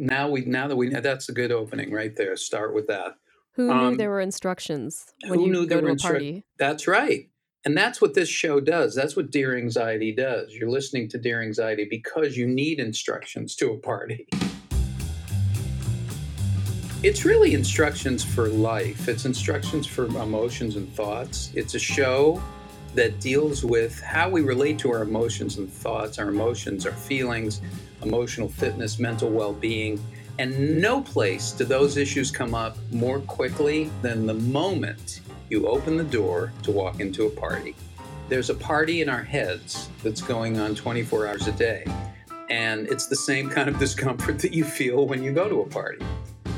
now we now that we that's a good opening right there. Start with that. Who knew Um, there were instructions when who you knew go there to were a instru- party? That's right. And that's what this show does. That's what Dear Anxiety does. You're listening to Dear Anxiety because you need instructions to a party. It's really instructions for life. It's instructions for emotions and thoughts. It's a show that deals with how we relate to our emotions and thoughts, our emotions, our feelings, emotional fitness, mental well being. And no place do those issues come up more quickly than the moment you open the door to walk into a party. There's a party in our heads that's going on 24 hours a day. And it's the same kind of discomfort that you feel when you go to a party,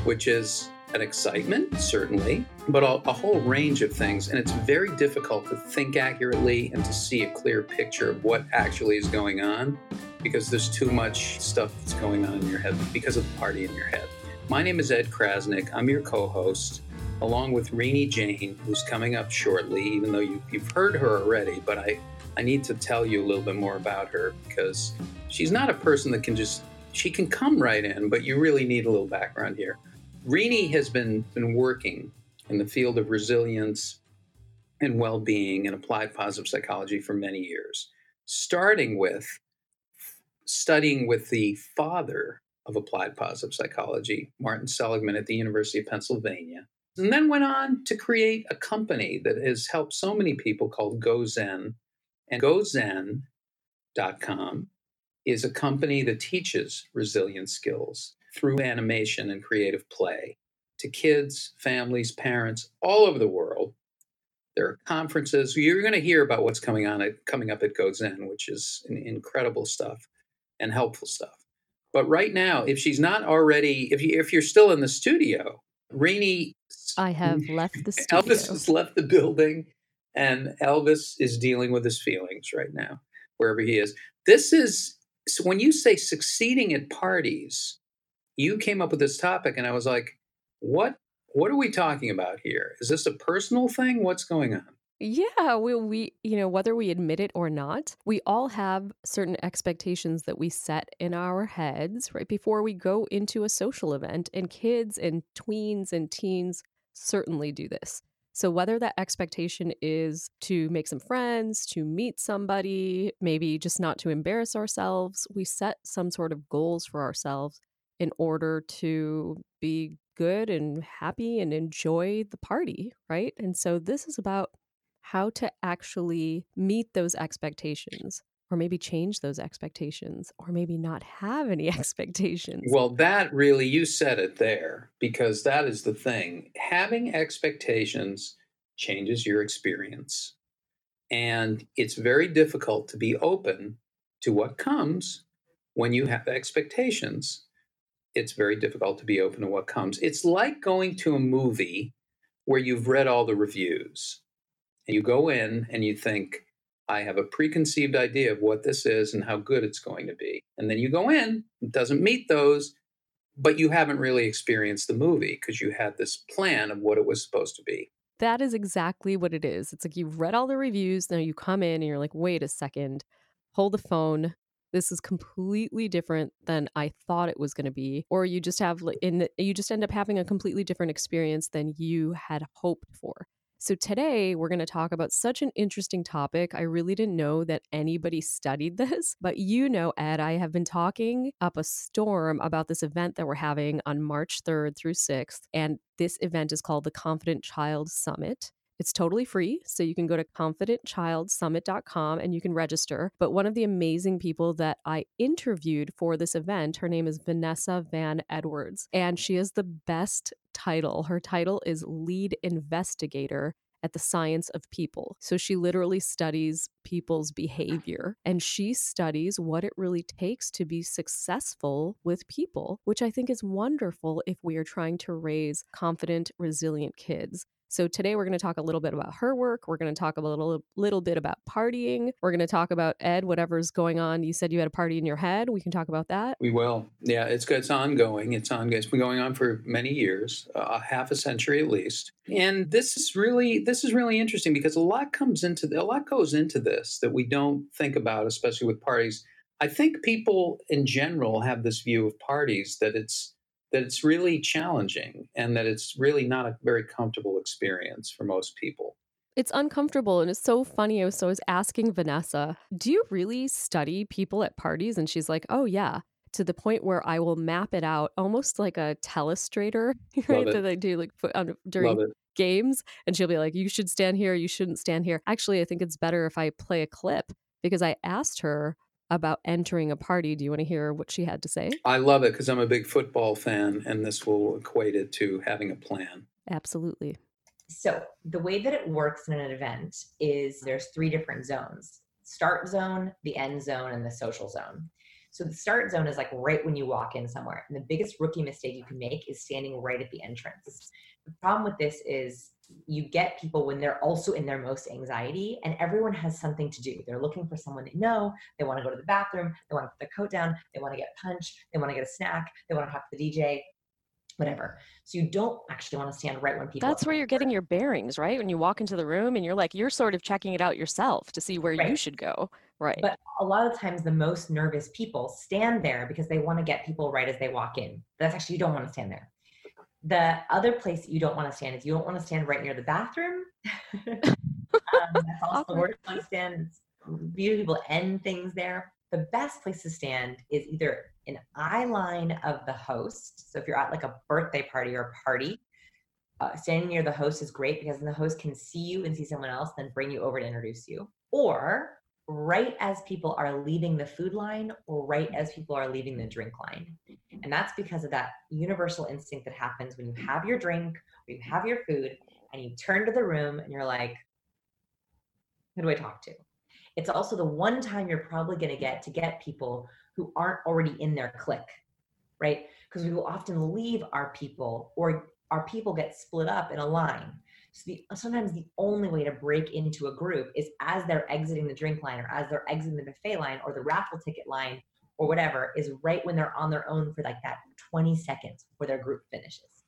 which is an excitement, certainly, but a, a whole range of things. And it's very difficult to think accurately and to see a clear picture of what actually is going on because there's too much stuff that's going on in your head because of the party in your head. My name is Ed Crasnick. I'm your co host, along with Renee Jain, who's coming up shortly, even though you, you've heard her already. But I, I need to tell you a little bit more about her because she's not a person that can just, she can come right in, but you really need a little background here. Renee has been, been working in the field of resilience and well being and applied positive psychology for many years, starting with studying with the father of applied positive psychology, Martin Seligman at the University of Pennsylvania, and then went on to create a company that has helped so many people called GoZen. And GoZen.com is a company that teaches resilience skills through animation and creative play to kids, families, parents all over the world. There are conferences. You're going to hear about what's coming on at, coming up at GoZen, which is incredible stuff and helpful stuff. But right now, if she's not already, if you if you're still in the studio, Rainey, I have left the studio. Elvis has left the building, and Elvis is dealing with his feelings right now, wherever he is. This is so when you say succeeding at parties, you came up with this topic, and I was like, what what are we talking about here? Is this a personal thing? What's going on? Yeah, we, we, you know, whether we admit it or not, we all have certain expectations that we set in our heads right before we go into a social event. And kids and tweens and teens certainly do this. So, whether that expectation is to make some friends, to meet somebody, maybe just not to embarrass ourselves, we set some sort of goals for ourselves in order to be good and happy and enjoy the party, right? And so, this is about how to actually meet those expectations or maybe change those expectations or maybe not have any expectations. Well, that really, you said it there because that is the thing. Having expectations changes your experience. And it's very difficult to be open to what comes when you have expectations. It's very difficult to be open to what comes. It's like going to a movie where you've read all the reviews and you go in and you think, I have a preconceived idea of what this is and how good it's going to be. And then you go in, it doesn't meet those, but you haven't really experienced the movie because you had this plan of what it was supposed to be. That is exactly what it is. It's like you've read all the reviews, now you come in and you're like, wait a second, hold the phone. This is completely different than I thought it was going to be. Or you just have in you just end up having a completely different experience than you had hoped for. So, today we're going to talk about such an interesting topic. I really didn't know that anybody studied this, but you know, Ed, I have been talking up a storm about this event that we're having on March 3rd through 6th. And this event is called the Confident Child Summit. It's totally free, so you can go to confidentchildsummit.com and you can register. But one of the amazing people that I interviewed for this event, her name is Vanessa Van Edwards, and she has the best title. Her title is Lead Investigator at the science of people. So she literally studies people's behavior and she studies what it really takes to be successful with people, which I think is wonderful if we are trying to raise confident, resilient kids. So today we're going to talk a little bit about her work. We're going to talk a little little bit about partying. We're going to talk about Ed, whatever's going on. You said you had a party in your head. We can talk about that. We will. Yeah, it's it's ongoing. It's ongoing. It's been going on for many years, uh, half a century at least. And this is really this is really interesting because a lot comes into a lot goes into this that we don't think about, especially with parties. I think people in general have this view of parties that it's that it's really challenging and that it's really not a very comfortable experience for most people. It's uncomfortable and it's so funny. I was so I was asking Vanessa, "Do you really study people at parties?" And she's like, "Oh yeah." To the point where I will map it out almost like a telestrator, right? That they do like um, during games. And she'll be like, "You should stand here. You shouldn't stand here." Actually, I think it's better if I play a clip because I asked her about entering a party. Do you want to hear what she had to say? I love it because I'm a big football fan, and this will equate it to having a plan. Absolutely. So, the way that it works in an event is there's three different zones start zone, the end zone, and the social zone. So, the start zone is like right when you walk in somewhere. And the biggest rookie mistake you can make is standing right at the entrance. The problem with this is you get people when they're also in their most anxiety and everyone has something to do. They're looking for someone they know. They want to go to the bathroom. They want to put their coat down. They want to get a punch They want to get a snack. They want to talk to the DJ, whatever. So you don't actually want to stand right when people. That's where you're getting your bearings, right? When you walk into the room and you're like, you're sort of checking it out yourself to see where right. you should go. Right. But a lot of times the most nervous people stand there because they want to get people right as they walk in. That's actually, you don't want to stand there. The other place you don't want to stand is you don't want to stand right near the bathroom. um, that's also the worst place to stand. Beautiful people end things there. The best place to stand is either an eye line of the host. So if you're at like a birthday party or a party, uh, standing near the host is great because then the host can see you and see someone else, then bring you over to introduce you. Or right as people are leaving the food line or right mm-hmm. as people are leaving the drink line. And that's because of that universal instinct that happens when you mm-hmm. have your drink or you have your food and you turn to the room and you're like, who do I talk to? It's also the one time you're probably going to get to get people who aren't already in their clique, right? Because we will often leave our people or our people get split up in a line. So the, sometimes the only way to break into a group is as they're exiting the drink line or as they're exiting the buffet line or the raffle ticket line or whatever is right when they're on their own for like that 20 seconds before their group finishes.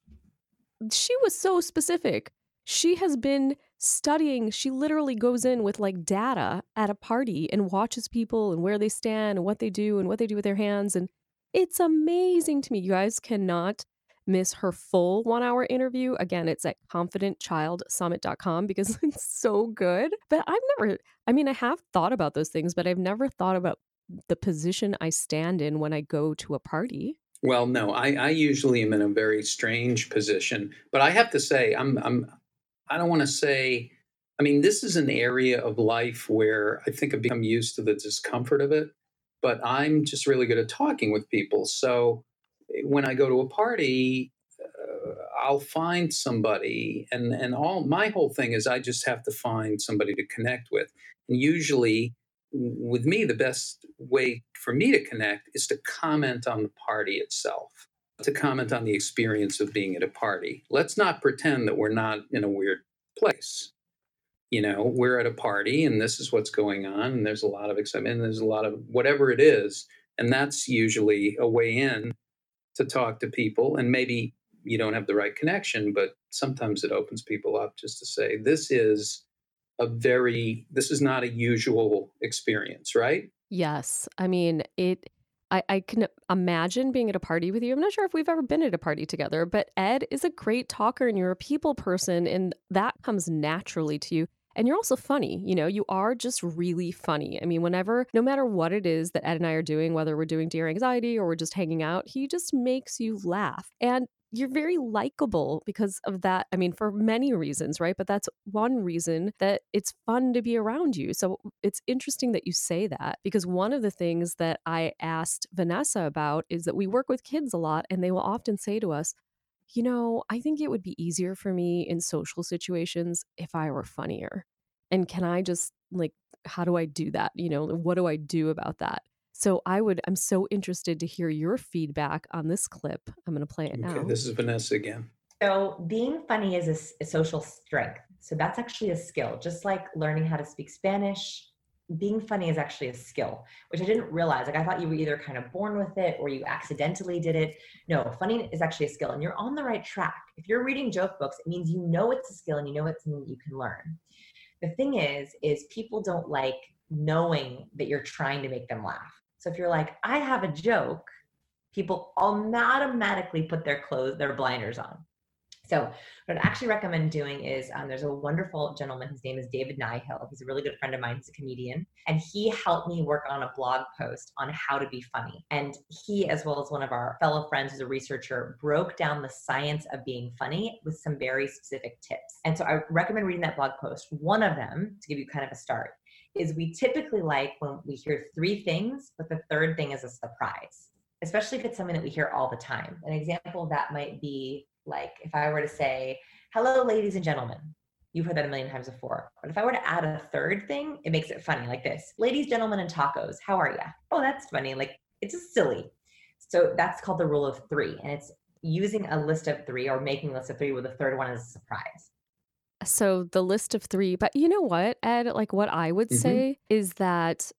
She was so specific. She has been studying. She literally goes in with like data at a party and watches people and where they stand and what they do and what they do with their hands. And it's amazing to me. You guys cannot miss her full one hour interview, again, it's at confidentchildsummit.com because it's so good. But I've never, I mean, I have thought about those things, but I've never thought about the position I stand in when I go to a party. Well, no, I, I usually am in a very strange position, but I have to say, I'm, I'm, I don't want to say, I mean, this is an area of life where I think I've become used to the discomfort of it, but I'm just really good at talking with people. So when I go to a party, uh, I'll find somebody, and and all my whole thing is I just have to find somebody to connect with. And usually, with me, the best way for me to connect is to comment on the party itself, to comment on the experience of being at a party. Let's not pretend that we're not in a weird place. You know, we're at a party, and this is what's going on, and there's a lot of excitement, and there's a lot of whatever it is, and that's usually a way in to talk to people and maybe you don't have the right connection but sometimes it opens people up just to say this is a very this is not a usual experience right yes i mean it I, I can imagine being at a party with you. I'm not sure if we've ever been at a party together, but Ed is a great talker and you're a people person, and that comes naturally to you. And you're also funny. You know, you are just really funny. I mean, whenever, no matter what it is that Ed and I are doing, whether we're doing Dear Anxiety or we're just hanging out, he just makes you laugh. And you're very likable because of that. I mean, for many reasons, right? But that's one reason that it's fun to be around you. So it's interesting that you say that because one of the things that I asked Vanessa about is that we work with kids a lot and they will often say to us, you know, I think it would be easier for me in social situations if I were funnier. And can I just like, how do I do that? You know, what do I do about that? So I would, I'm so interested to hear your feedback on this clip. I'm going to play it okay, now. This is Vanessa again. So being funny is a, a social strength. So that's actually a skill, just like learning how to speak Spanish being funny is actually a skill, which I didn't realize. Like I thought you were either kind of born with it or you accidentally did it. No, funny is actually a skill and you're on the right track. If you're reading joke books, it means you know it's a skill and you know it's something you can learn. The thing is, is people don't like knowing that you're trying to make them laugh. So if you're like, I have a joke, people automatically put their clothes, their blinders on. So, what I'd actually recommend doing is um, there's a wonderful gentleman. His name is David Nihill. He's a really good friend of mine. He's a comedian. And he helped me work on a blog post on how to be funny. And he, as well as one of our fellow friends who's a researcher, broke down the science of being funny with some very specific tips. And so, I recommend reading that blog post. One of them, to give you kind of a start, is we typically like when we hear three things, but the third thing is a surprise especially if it's something that we hear all the time. An example of that might be like if I were to say, hello, ladies and gentlemen. You've heard that a million times before. But if I were to add a third thing, it makes it funny like this Ladies, gentlemen, and tacos, how are you? Oh, that's funny. Like it's just silly. So that's called the rule of three. And it's using a list of three or making a list of three with the third one as a surprise. So the list of three, but you know what, Ed? Like what I would mm-hmm. say is that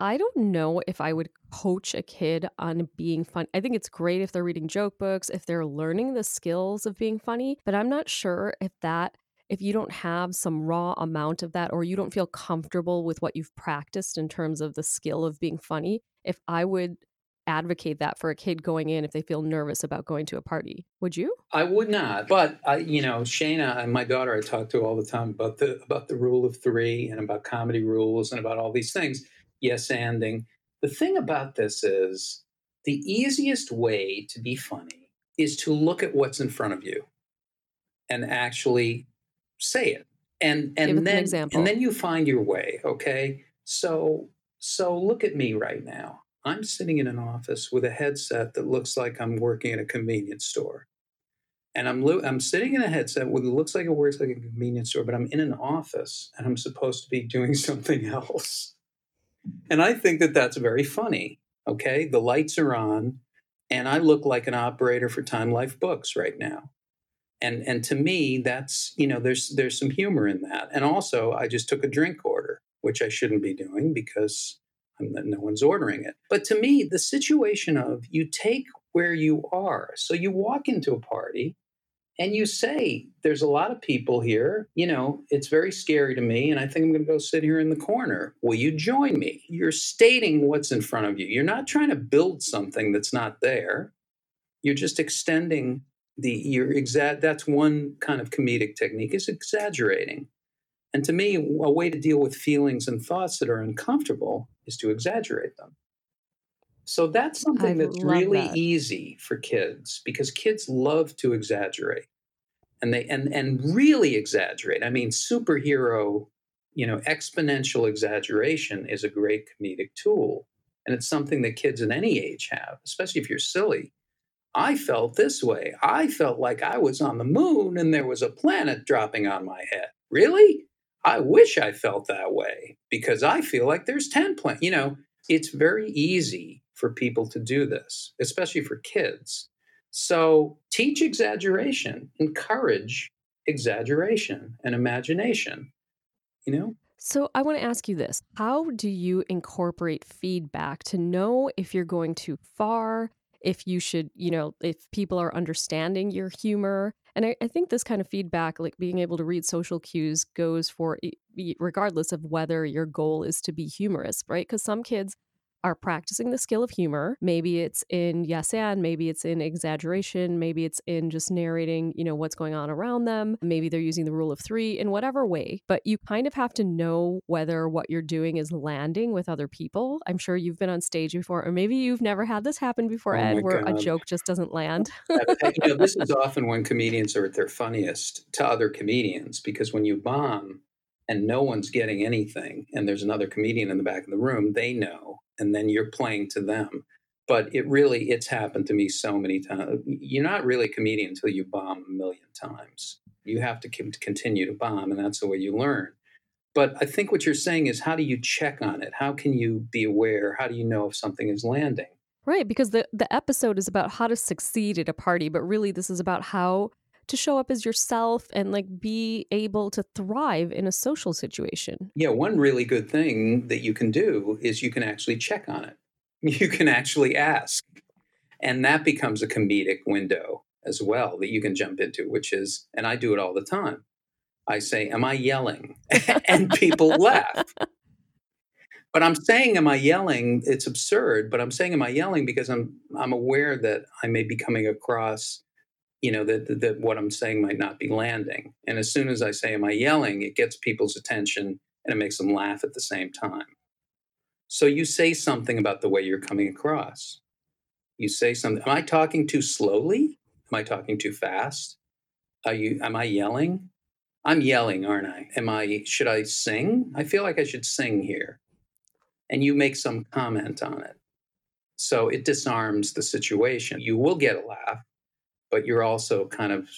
I don't know if I would coach a kid on being fun. I think it's great if they're reading joke books, if they're learning the skills of being funny, but I'm not sure if that if you don't have some raw amount of that or you don't feel comfortable with what you've practiced in terms of the skill of being funny, if I would advocate that for a kid going in if they feel nervous about going to a party. Would you? I would not. But I, you know, Shana and my daughter I talk to all the time about the about the rule of 3 and about comedy rules and about all these things yes anding. The thing about this is the easiest way to be funny is to look at what's in front of you and actually say it. And and then an and then you find your way, okay? So so look at me right now. I'm sitting in an office with a headset that looks like I'm working at a convenience store. And I'm lo- I'm sitting in a headset with it looks like it works like a convenience store, but I'm in an office and I'm supposed to be doing something else. And I think that that's very funny. Okay. The lights are on, and I look like an operator for Time Life Books right now. And, and to me, that's, you know, there's, there's some humor in that. And also, I just took a drink order, which I shouldn't be doing because I'm, no one's ordering it. But to me, the situation of you take where you are. So you walk into a party and you say, There's a lot of people here. You know, it's very scary to me, and I think I'm going to go sit here in the corner. Will you join me? You're stating what's in front of you. You're not trying to build something that's not there. You're just extending the, you're exact, that's one kind of comedic technique is exaggerating. And to me, a way to deal with feelings and thoughts that are uncomfortable is to exaggerate them. So that's something I that's really that. easy for kids because kids love to exaggerate. And they and and really exaggerate. I mean superhero, you know, exponential exaggeration is a great comedic tool. And it's something that kids at any age have, especially if you're silly. I felt this way. I felt like I was on the moon and there was a planet dropping on my head. Really? I wish I felt that way because I feel like there's 10 planets. You know, it's very easy for people to do this, especially for kids. So teach exaggeration, encourage exaggeration and imagination, you know? So I want to ask you this. How do you incorporate feedback to know if you're going too far, if you should, you know, if people are understanding your humor? And I, I think this kind of feedback, like being able to read social cues, goes for regardless of whether your goal is to be humorous, right? Because some kids are practicing the skill of humor. Maybe it's in yes and, maybe it's in exaggeration, maybe it's in just narrating, you know, what's going on around them. Maybe they're using the rule of three in whatever way. But you kind of have to know whether what you're doing is landing with other people. I'm sure you've been on stage before, or maybe you've never had this happen before, oh Ed, where God. a joke just doesn't land. you know, this is often when comedians are at their funniest to other comedians because when you bomb, and no one's getting anything, and there's another comedian in the back of the room, they know and then you're playing to them. But it really, it's happened to me so many times. Uh, you're not really a comedian until you bomb a million times. You have to continue to bomb, and that's the way you learn. But I think what you're saying is how do you check on it? How can you be aware? How do you know if something is landing? Right, because the, the episode is about how to succeed at a party, but really this is about how to show up as yourself and like be able to thrive in a social situation. Yeah, one really good thing that you can do is you can actually check on it. You can actually ask. And that becomes a comedic window as well that you can jump into, which is, and I do it all the time. I say, Am I yelling? and people laugh. but I'm saying, am I yelling? It's absurd, but I'm saying, am I yelling because I'm I'm aware that I may be coming across, you know, that that what I'm saying might not be landing. And as soon as I say, am I yelling? It gets people's attention and it makes them laugh at the same time. So you say something about the way you're coming across. You say something. Am I talking too slowly? Am I talking too fast? Are you? Am I yelling? I'm yelling, aren't I? Am I? Should I sing? I feel like I should sing here and you make some comment on it. So it disarms the situation. You will get a laugh, but you're also kind of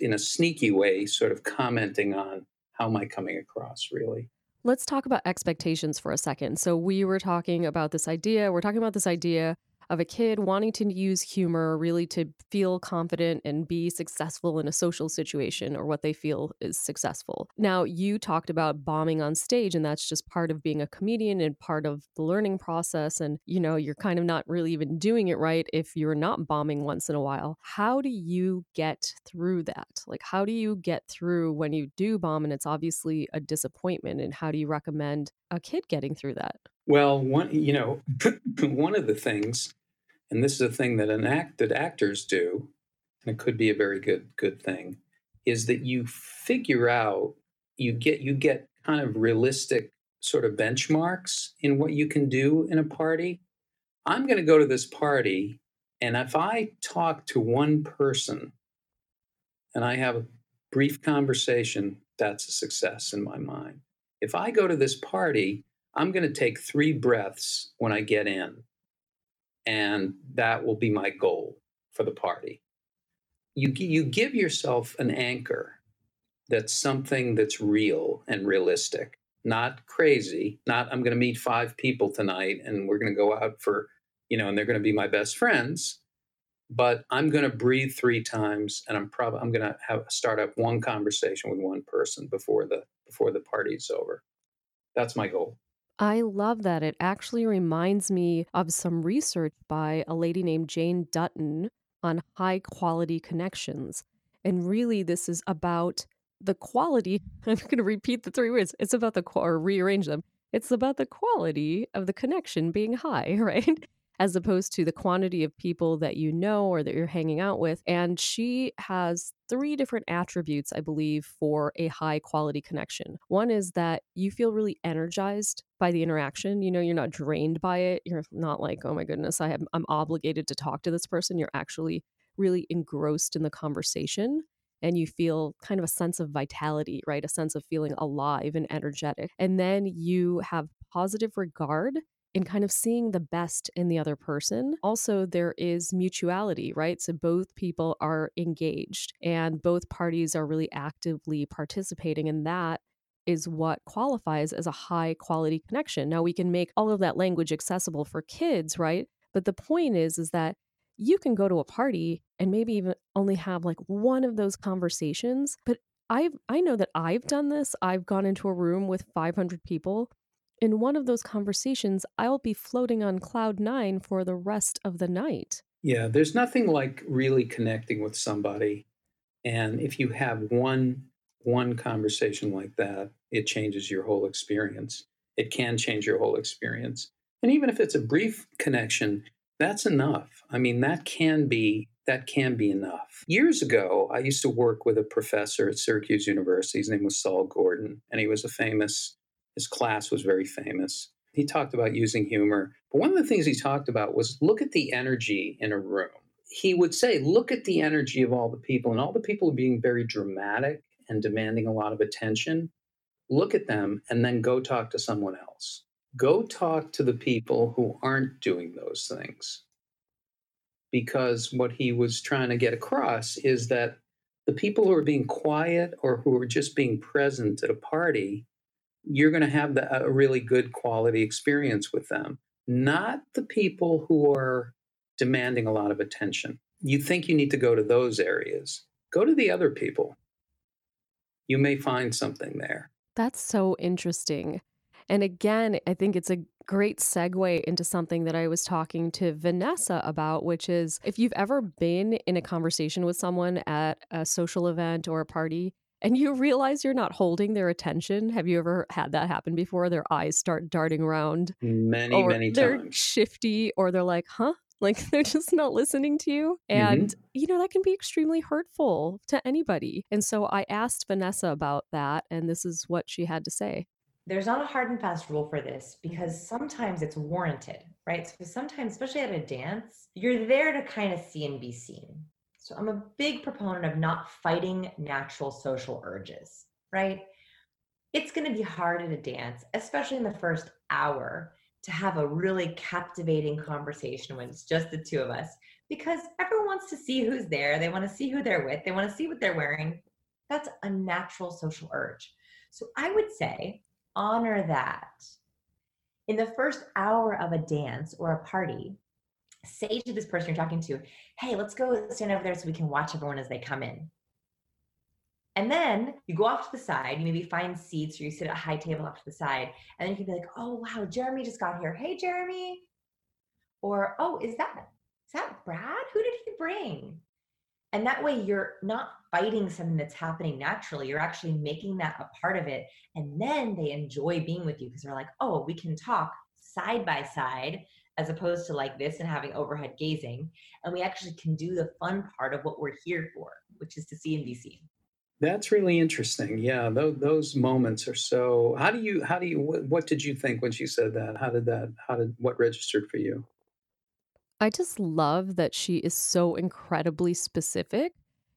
in a sneaky way sort of commenting on how am I coming across really. Let's talk about expectations for a second. So we were talking about this idea, we're talking about this idea of a kid wanting to use humor really to feel confident and be successful in a social situation or what they feel is successful. Now, you talked about bombing on stage, and that's just part of being a comedian and part of the learning process. And, you know, you're kind of not really even doing it right if you're not bombing once in a while. How do you get through that? Like, how do you get through when you do bomb and it's obviously a disappointment? And how do you recommend a kid getting through that? Well, one, you know, one of the things and this is a thing that an act that actors do, and it could be a very good good thing, is that you figure out you get you get kind of realistic sort of benchmarks in what you can do in a party. I'm going to go to this party, and if I talk to one person and I have a brief conversation, that's a success in my mind. If I go to this party, I'm going to take three breaths when I get in and that will be my goal for the party. You, you give yourself an anchor that's something that's real and realistic, not crazy, not I'm going to meet five people tonight and we're going to go out for, you know, and they're going to be my best friends. But I'm going to breathe three times, and I'm probably I'm going to have start up one conversation with one person before the before the party's over. That's my goal. I love that. It actually reminds me of some research by a lady named Jane Dutton on high quality connections. And really, this is about the quality. I'm going to repeat the three words. It's about the, or rearrange them. It's about the quality of the connection being high, right? As opposed to the quantity of people that you know or that you're hanging out with. And she has three different attributes, I believe, for a high quality connection. One is that you feel really energized by the interaction. You know, you're not drained by it. You're not like, oh my goodness, I have, I'm obligated to talk to this person. You're actually really engrossed in the conversation and you feel kind of a sense of vitality, right? A sense of feeling alive and energetic. And then you have positive regard in kind of seeing the best in the other person. Also, there is mutuality, right? So both people are engaged and both parties are really actively participating in that is what qualifies as a high quality connection. Now we can make all of that language accessible for kids, right? But the point is is that you can go to a party and maybe even only have like one of those conversations, but I've I know that I've done this. I've gone into a room with 500 people in one of those conversations, I'll be floating on cloud nine for the rest of the night. Yeah, there's nothing like really connecting with somebody. And if you have one one conversation like that, it changes your whole experience. It can change your whole experience. And even if it's a brief connection, that's enough. I mean, that can be that can be enough. Years ago, I used to work with a professor at Syracuse University. His name was Sol Gordon, and he was a famous his class was very famous. He talked about using humor. But one of the things he talked about was look at the energy in a room. He would say, look at the energy of all the people, and all the people are being very dramatic and demanding a lot of attention. Look at them and then go talk to someone else. Go talk to the people who aren't doing those things. Because what he was trying to get across is that the people who are being quiet or who are just being present at a party you're going to have the, a really good quality experience with them, not the people who are demanding a lot of attention. You think you need to go to those areas, go to the other people. You may find something there. That's so interesting. And again, I think it's a great segue into something that I was talking to Vanessa about, which is if you've ever been in a conversation with someone at a social event or a party and you realize you're not holding their attention. Have you ever had that happen before? Their eyes start darting around. Many, or many they're times. shifty or they're like, huh? Like they're just not listening to you. Mm-hmm. And, you know, that can be extremely hurtful to anybody. And so I asked Vanessa about that, and this is what she had to say. There's not a hard and fast rule for this because sometimes it's warranted, right? So sometimes, especially at a dance, you're there to kind of see and be seen. So I'm a big proponent of not fighting natural social urges, right? It's going to be hard at a dance, especially in the first hour, to have a really captivating conversation when it's just the two of us because everyone wants to see who's there. They want to see who they're with. They want to see what they're wearing. That's a natural social urge. So I would say honor that. In the first hour of a dance or a party, say to this person you're talking to, hey, let's go stand over there so we can watch everyone as they come in. And then you go off to the side, you maybe find seats or you sit at a high table off to the side, and then you can be like, oh wow, Jeremy just got here. Hey Jeremy. Or, oh, is that is that Brad? Who did he bring? And that way you're not fighting something that's happening naturally. You're actually making that a part of it. And then they enjoy being with you because they're like, oh, we can talk side by side as opposed to like this and having overhead gazing. And we actually can do the fun part of what we're here for, which is to see and be seen. That's really interesting. Yeah, those, those moments are so. How do you? How do you? What, what did you think when she said that? How did that? How did what registered for you? I just love that she is so incredibly specific.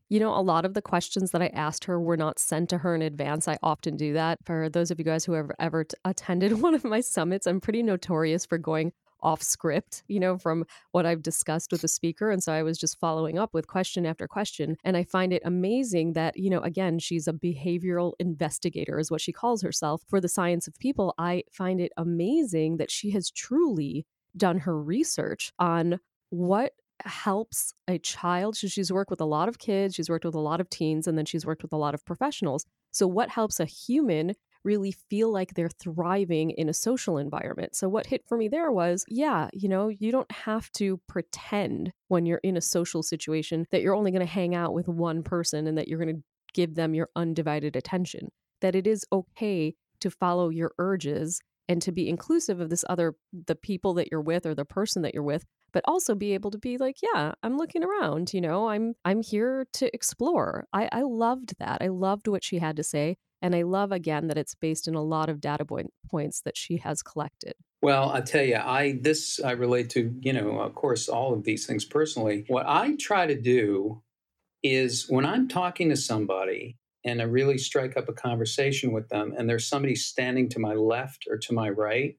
You know, a lot of the questions that I asked her were not sent to her in advance. I often do that. For those of you guys who have ever t- attended one of my summits, I'm pretty notorious for going off script, you know, from what I've discussed with the speaker. And so I was just following up with question after question. And I find it amazing that, you know, again, she's a behavioral investigator, is what she calls herself for the science of people. I find it amazing that she has truly done her research on what helps a child. So she's worked with a lot of kids, she's worked with a lot of teens, and then she's worked with a lot of professionals. So, what helps a human really feel like they're thriving in a social environment. So, what hit for me there was yeah, you know, you don't have to pretend when you're in a social situation that you're only going to hang out with one person and that you're going to give them your undivided attention. That it is okay to follow your urges and to be inclusive of this other the people that you're with or the person that you're with but also be able to be like yeah i'm looking around you know i'm i'm here to explore i i loved that i loved what she had to say and I love again that it's based in a lot of data point, points that she has collected. Well, I tell you, I this I relate to, you know, of course, all of these things personally. What I try to do is when I'm talking to somebody and I really strike up a conversation with them and there's somebody standing to my left or to my right,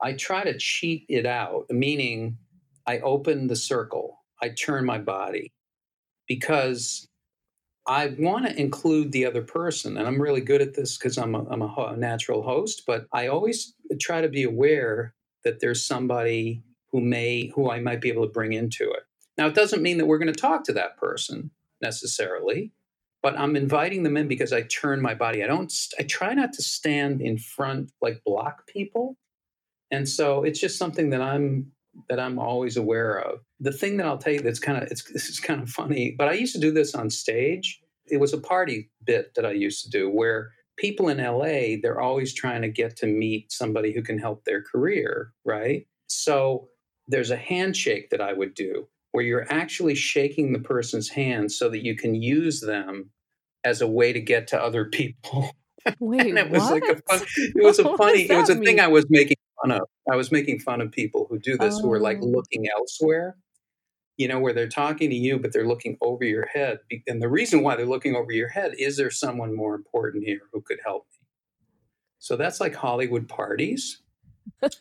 I try to cheat it out, meaning I open the circle, I turn my body because I want to include the other person, and I'm really good at this because I'm, a, I'm a, a natural host. But I always try to be aware that there's somebody who may who I might be able to bring into it. Now, it doesn't mean that we're going to talk to that person necessarily, but I'm inviting them in because I turn my body. I don't. I try not to stand in front like block people, and so it's just something that I'm that I'm always aware of. The thing that I'll tell you that's kind of it's this is kind of funny, but I used to do this on stage. It was a party bit that I used to do where people in LA they're always trying to get to meet somebody who can help their career, right? So there's a handshake that I would do where you're actually shaking the person's hand so that you can use them as a way to get to other people. Wait, and it was what? like a fun, it was a funny it was a that thing? I was making fun of. I was making fun of people who do this who are like Oh. looking elsewhere. You know, where they're talking to you, but they're looking over your head. And the reason why they're looking over your head is there someone more important here who could help me? So that's like Hollywood parties.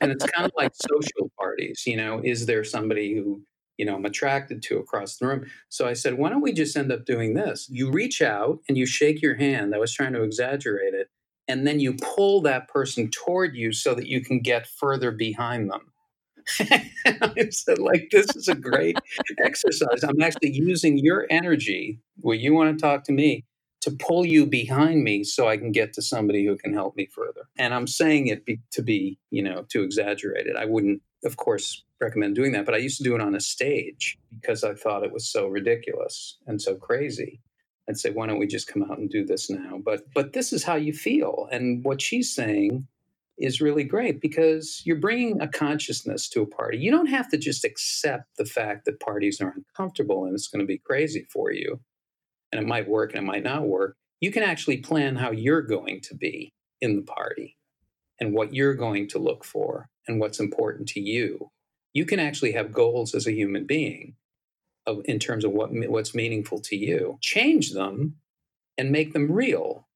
And it's kind of like social parties, you know, is there somebody who, you know, I'm attracted to across the room? So I said, why don't we just end up doing this? You reach out and you shake your hand. I was trying to exaggerate it. And then you pull that person toward you so that you can get further behind them. I said, like, this is a great exercise. I'm actually using your energy, where you want to talk to me, to pull you behind me so I can get to somebody who can help me further. And I'm saying it be, to be, you know, to exaggerate it. I wouldn't, of course, recommend doing that, but I used to do it on a stage because I thought it was so ridiculous and so crazy. I'd say, why don't we just come out and do this now? But but this is how you feel, and what she's saying is really great because you're bringing a consciousness to a party. You don't have to just accept the fact that parties are uncomfortable and it's going to be crazy for you, and it might work and it might not work. You can actually plan how you're going to be in the party and what you're going to look for and what's important to you. You can actually have goals as a human being of, in terms of what what's meaningful to you. Change them and make them real.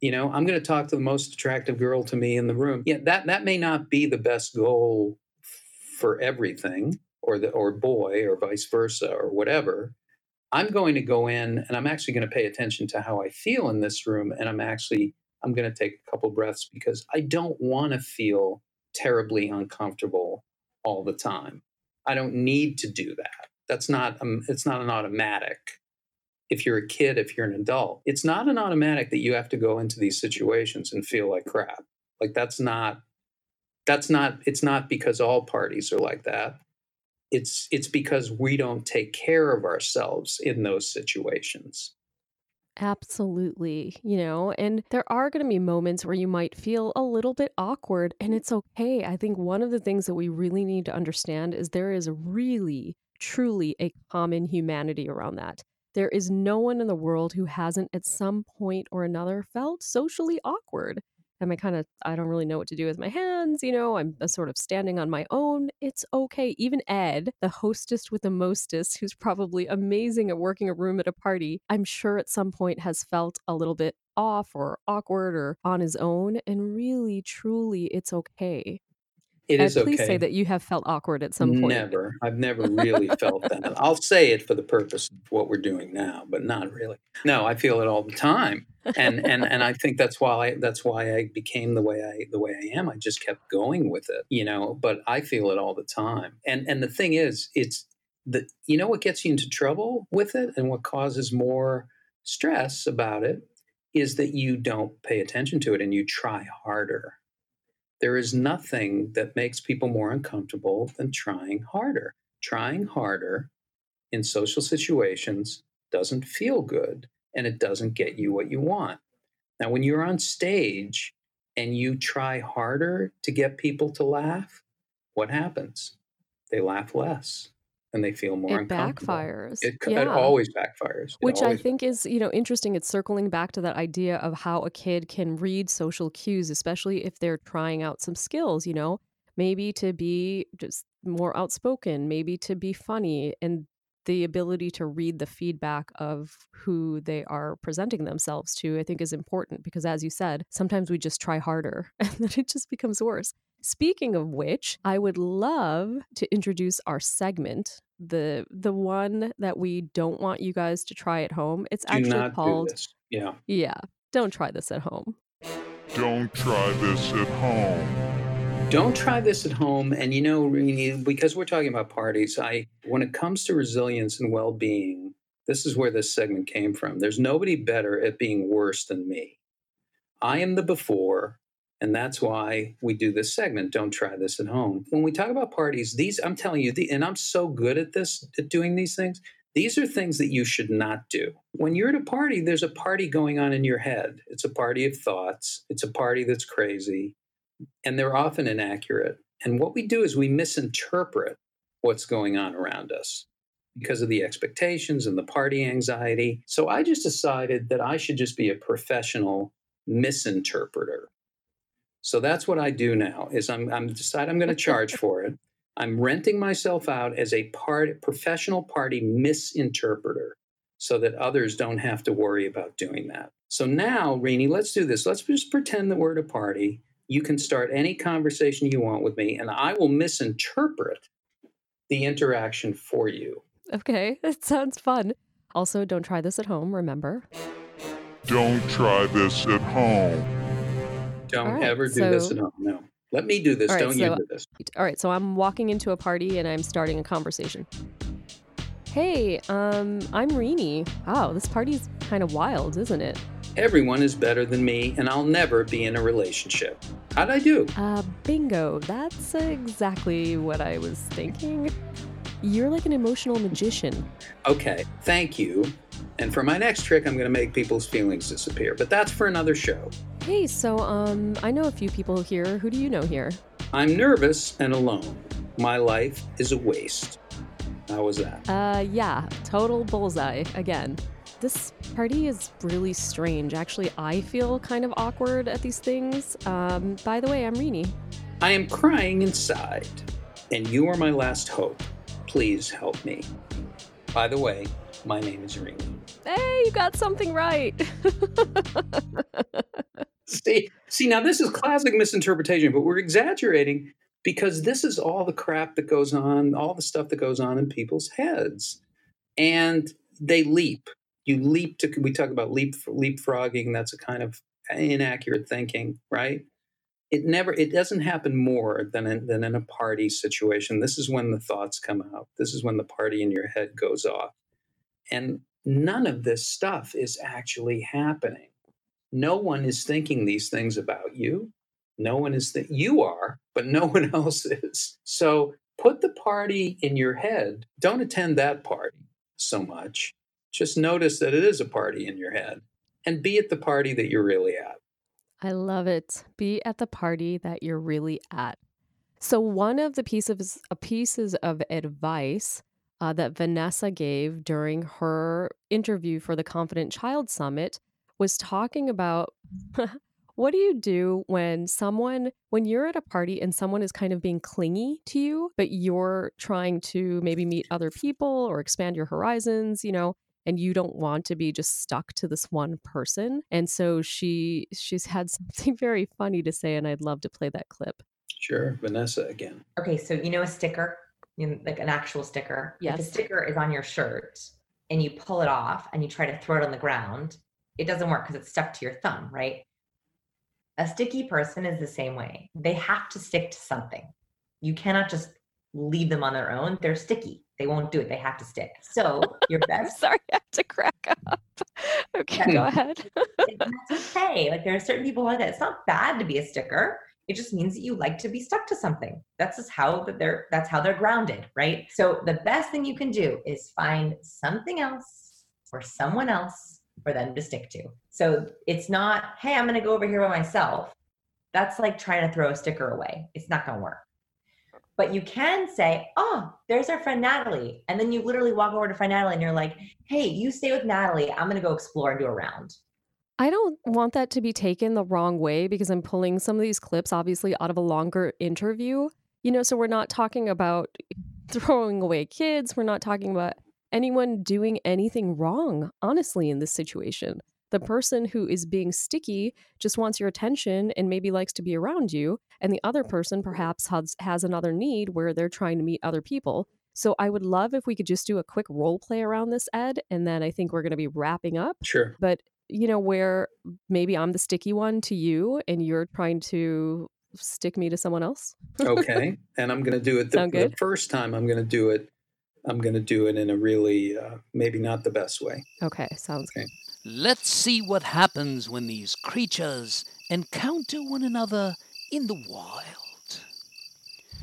You know, I'm going to talk to the most attractive girl to me in the room. Yeah, that that may not be the best goal for everything or the or boy or vice versa or whatever. I'm going to go in and I'm actually going to pay attention to how I feel in this room and I'm actually I'm going to take a couple breaths because I don't want to feel terribly uncomfortable all the time. I don't need to do that. That's not um, it's not an automatic. If you're a kid, if you're an adult, it's not an automatic that you have to go into these situations and feel like crap. Like that's not that's not it's not because all parties are like that. It's it's because we don't take care of ourselves in those situations. Absolutely, you know, and there are going to be moments where you might feel a little bit awkward, and it's okay. I think one of the things that we really need to understand is there is really, truly a common humanity around that. There is no one in the world who hasn't at some point or another felt socially awkward am I kind of, I don't really know what to do with my hands, you know, I'm uh, sort of standing on my own. It's okay. Even Ed, the hostess with the mostest, who's probably amazing at working a room at a party, I'm sure at some point has felt a little bit off or awkward or on his own. And really, truly, it's okay. It is please okay. say that you have felt awkward at some point. Never. I've never really felt that. I'll say it for the purpose of what we're doing now, but not really. No, I feel it all the time. And and and I think that's why I, that's why I became the way I the way I am. I just kept going with it, you know, but I feel it all the time. And and the thing is, it's the you know what gets you into trouble with it and what causes more stress about it is that you don't pay attention to it and you try harder there is nothing that makes people more uncomfortable than trying harder. Trying harder in social situations doesn't feel good and it doesn't get you what you want. Now, when you're on stage and you try harder to get people to laugh, what happens? They laugh less and they feel more it backfires it, yeah. it always backfires it which always i think is you know interesting it's circling back to that idea of how a kid can read social cues especially if they're trying out some skills you know maybe to be just more outspoken maybe to be funny and the ability to read the feedback of who they are presenting themselves to, I think is important because, as you said, sometimes we just try harder and then it just becomes worse. Speaking of which, I would love to introduce our segment, the the one that we don't want you guys to try at home. It's do actually called Yeah. Yeah. Don't try this at home. Don't try this at home. Don't try this at home. And you know, because we're talking about parties, I when it comes to resilience and well-being, this is where this segment came from. There's nobody better at being worse than me. I am the before and that's why we do this segment. Don't try this at home. When we talk about parties, these, I'm telling you, the, and I'm so good at this, at doing these things. These are things that you should not do. When you're at a party, there's a party going on in your head. It's a party of thoughts, it's a party that's crazy, and they're often inaccurate. And what we do is we misinterpret what's going on around us because of the expectations and the party anxiety. So I just decided that I should just be a professional misinterpreter. So that's what I do now is I'm I'm decide I'm going to charge for it. I'm renting myself out as a part professional party misinterpreter so that others don't have to worry about doing that. So now, Rini, let's do this. Let's just pretend that we're at a party. You can start any conversation you want with me, and I will misinterpret the interaction for you. Okay, that sounds fun. Also, don't try this at home, remember? Don't try this at home. Don't right, ever do so, this at home. No. Let me do this. Right, Don't so, you do this. All right. So I'm walking into a party and I'm starting a conversation. Hey, um, I'm Rini. Wow, this party's kind of wild, isn't it? Everyone is better than me, and I'll never be in a relationship. How'd I do? Uh, bingo. That's exactly what I was thinking. You're like an emotional magician. Okay, thank you. And for my next trick, I'm going to make people's feelings disappear. But that's for another show. Hey, so um, I know a few people here. Who do you know here? I'm nervous and alone. My life is a waste. How was that? Uh, yeah, total bullseye again. This party is really strange. Actually, I feel kind of awkward at these things. Um, by the way, I'm Rini. I am crying inside, and you are my last hope. Please help me. By the way, my name is Rini. Hey, you got something right. see, see, now this is classic misinterpretation, but we're exaggerating because this is all the crap that goes on, all the stuff that goes on in people's heads, and they leap. You leap to. We talk about leap leapfrogging. That's a kind of inaccurate thinking, right? It never. It doesn't happen more than in, than in a party situation. This is when the thoughts come out. This is when the party in your head goes off, and none of this stuff is actually happening. No one is thinking these things about you. No one is that you are, but no one else is. So put the party in your head. Don't attend that party so much. Just notice that it is a party in your head and be at the party that you're really at. I love it. Be at the party that you're really at. So one of the pieces uh, pieces of advice uh, that Vanessa gave during her interview for the Confident Child Summit was talking about what do you do when someone when you're at a party and someone is kind of being clingy to you but you're trying to maybe meet other people or expand your horizons you know and you don't want to be just stuck to this one person? And so she she's had something very funny to say and i'd love to play that clip. Sure vanessa again. Okay so you know a sticker? You know, like an actual sticker? Yes. if a sticker is on your shirt and you pull it off and you try to throw it on the ground it doesn't work because it's stuck to your thumb, right? A sticky person is the same way. They have to stick to something. You cannot just leave them on their own. They're sticky. They won't do it. They have to stick. So your best. sorry, I have to crack up. Okay, go ahead. that's okay. Like there are certain people like that. It's not bad to be a sticker. It just means that you like to be stuck to something. That's just how that they're. That's how they're grounded, right? So the best thing you can do is find something else or someone else for them to stick to. So it's not, hey, I'm going to go over here by myself. That's like trying to throw a sticker away. It's not going to work. But you can say, oh, there's our friend Natalie. And then you literally walk over to friend Natalie and you're like, hey, you stay with Natalie. I'm going to go explore and do a round. I don't want that to be taken the wrong way because I'm pulling some of these clips, obviously, out of a longer interview. You know, so we're not talking about throwing away kids. We're not talking about anyone doing anything wrong, honestly, in this situation. The person who is being sticky just wants your attention and maybe likes to be around you. And the other person perhaps has, has another need where they're trying to meet other people. So I would love if we could just do a quick role play around this, Ed. And then I think we're going to be wrapping up. Sure. But, you know, where maybe I'm the sticky one to you and you're trying to stick me to someone else. okay. And I'm going to do it the, the, first time. I'm going to do it I'm going to do it in a really, uh, maybe not the best way. Okay, sounds okay. good. Let's see what happens when these creatures encounter one another in the wild.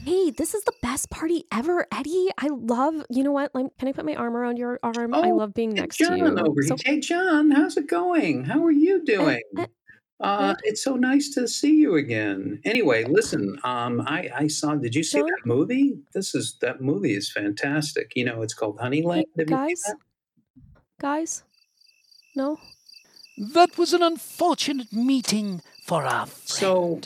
Hey, this is the best party ever, Eddie. I love, you know what? Like, can I put my arm around your arm? Oh, I love being next John to you. Over so, hey, John, how's it going? How are you doing? Uh, uh, uh, it's so nice to see you again. Anyway, listen, um, I, I saw. Did you see that movie? This is that movie is fantastic. You know, it's called Honeyland. Hey, guys, guys, no. That was an unfortunate meeting for our friend. So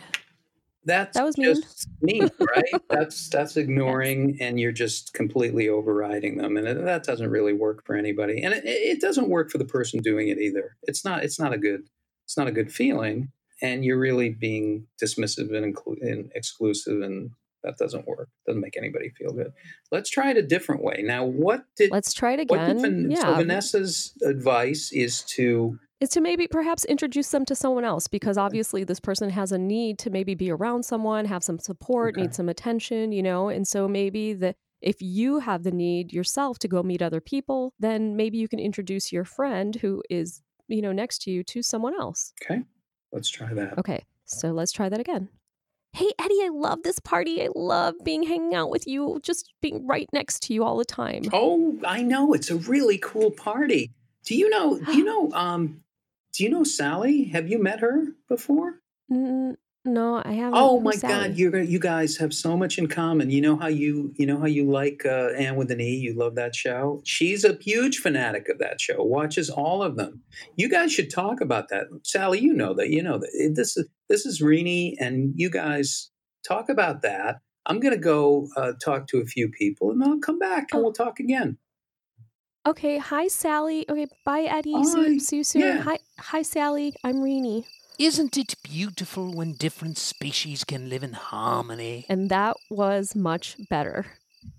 that's that was just mean, right? that's that's ignoring, yes. and you're just completely overriding them, and it, that doesn't really work for anybody, and it, it doesn't work for the person doing it either. It's not. It's not a good it's not a good feeling and you're really being dismissive and, inclu- and exclusive and that doesn't work doesn't make anybody feel good. Let's try it a different way. Now what did let's try it again. Van- yeah. So vanessa's advice is to is to maybe perhaps introduce them to someone else because obviously this person has a need to maybe be around someone have some support okay. need some attention you know? And so maybe the if you have the need yourself to go meet other people then maybe you can introduce your friend who is you know, next to you to someone else. Okay. Let's try that. Okay. So let's try that again. Hey, Eddie, I love this party. I love being hanging out with you, just being right next to you all the time. Oh, I know. It's a really cool party. Do you know? Do you know? Um, do you know Sally? Have you met her before? Mm, no, I haven't. Oh my? God, you you guys have so much in common. You know how you you know how you like uh, Anne with an E. You love that show. She's a huge fanatic of that show. Watches all of them. You guys should talk about that, Sally. You know that. You know that this is this is Renee, and you guys talk about that. I'm gonna go uh, talk to a few people, and then I'll come back and Oh. we'll talk again. Okay, hi Sally. Okay, bye Eddie. Hi. See, you soon. Yeah. Hi, hi Sally. I'm Renee. Isn't it beautiful when different species can live in harmony? And that was much better.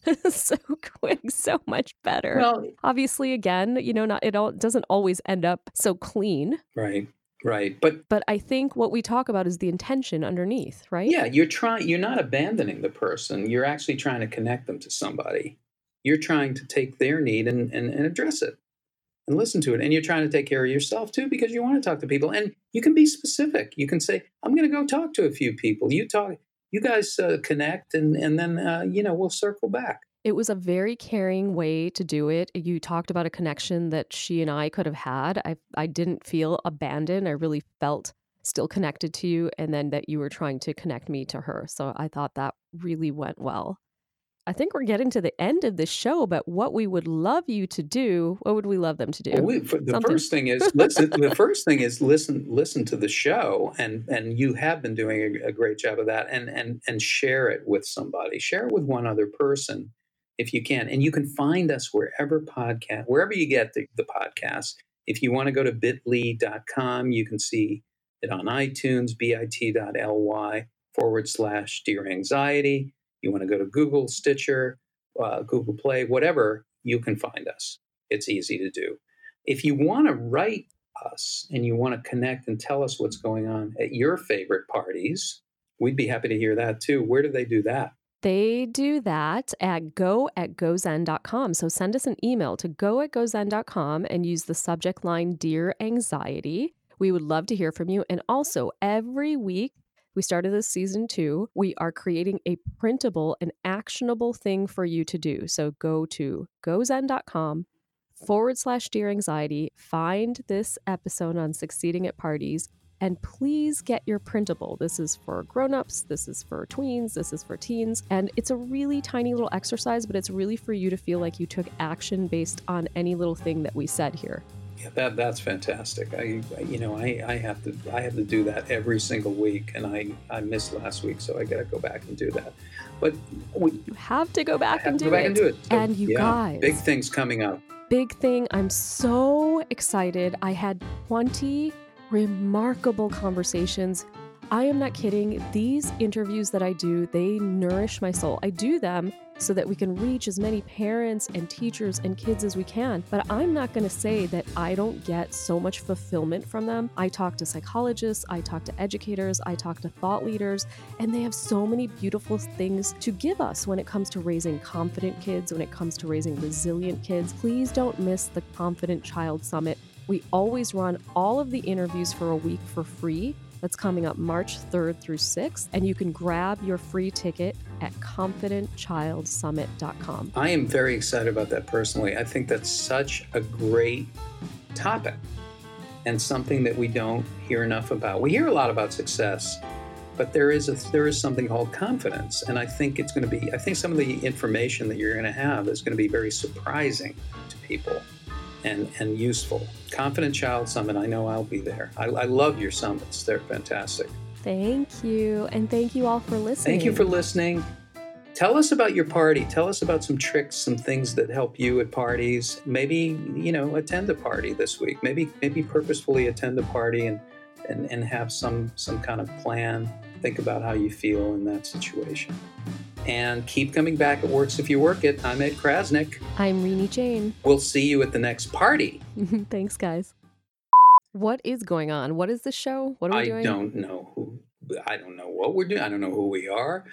so quick, so much better. Well, Obviously, again, you know, not it all doesn't always end up so clean. right, right, but But I think what we talk about is the intention underneath, right? Yeah, you're trying. You're not abandoning the person. You're actually trying to connect them to somebody. You're trying to take their need and, and, and address it and listen to it. And you're trying to take care of yourself too because you want to talk to people. And you can be specific. You can say, "I'm going to go talk to a few people." You talk. You guys uh, connect, and and then uh, you know we'll circle back. It was a very caring way to do it. You talked about a connection that she and I could have had. I I didn't feel abandoned. I really felt still connected to you and then that you were trying to connect me to her. So I thought that really went well. I think we're getting to the end of the show, but what we would love you to do, what would we love them to do? Well, we, the Something. first thing is listen. the first thing is listen. Listen to the show, and and you have been doing a, a great job of that. And and and share it with somebody. Share it with one other person, if you can. And you can find us wherever podcast, wherever you get the, the podcast. If you want to go to Bitly.com, you can see it on iTunes. Bit.ly forward slash Dear Anxiety. You want to go to Google, Stitcher, uh, Google Play, whatever. You can find us. It's easy to do. If you want to write us and you want to connect and tell us what's going on at your favorite parties, we'd be happy to hear that too. Where do they do that? They do that at go at gozen.com. So send us an email to go at gozen.com and use the subject line Dear Anxiety. We would love to hear from you. And also, every week, we started this season two, we are creating a printable and actionable thing for you to do. So go to gozen.com forward slash Dear Anxiety, find this episode on succeeding at parties, and please get your printable. This is for grown-ups, this is for tweens, this is for teens, and it's a really tiny little exercise, but it's really for you to feel like you took action based on any little thing that we said here. Yeah, that that's fantastic. I, you know, I, I have to I have to do that every single week, and I I missed last week, so I got to go back and do that. But we You have to go back and to do go back it. and do it. So, And you yeah, guys. big things coming up. big thing. I'm so excited. I had 20 remarkable conversations. I am not kidding. These interviews that I do, they nourish my soul. I do them so that we can reach as many parents and teachers and kids as we can. But I'm not going to say that I don't get so much fulfillment from them. I talk to psychologists, I talk to educators, I talk to thought leaders, and they have so many beautiful things to give us when it comes to raising confident kids, when it comes to raising resilient kids. Please don't miss the Confident Child Summit. We always run all of the interviews for a week for free. That's coming up March 3rd through 6th, and you can grab your free ticket at confidentchildsummit.com. I am very excited about that personally. I think that's such a great topic and something that we don't hear enough about. We hear a lot about success, but there is a there is something called confidence, and I think it's going to be. I think some of the information that you're going to have is going to be very surprising to people. And, and useful. Confident Child Summit, I know I'll be there. I, I love your summits, they're fantastic. Thank you, and thank you all for listening. Thank you for listening. Tell us about your party. Tell us about some tricks, some things that help you at parties. Maybe, you know, attend a party this week. Maybe maybe purposefully attend a party and and, and have some some kind of plan. Think about how you feel in that situation. And keep coming back. It works if you work it. I'm Ed Crasnick. I'm Renee Jain. We'll see you at the next party. Thanks, guys. What is going on? What is the show? What are we I doing? I don't know who I don't know what we're doing. I don't know who we are.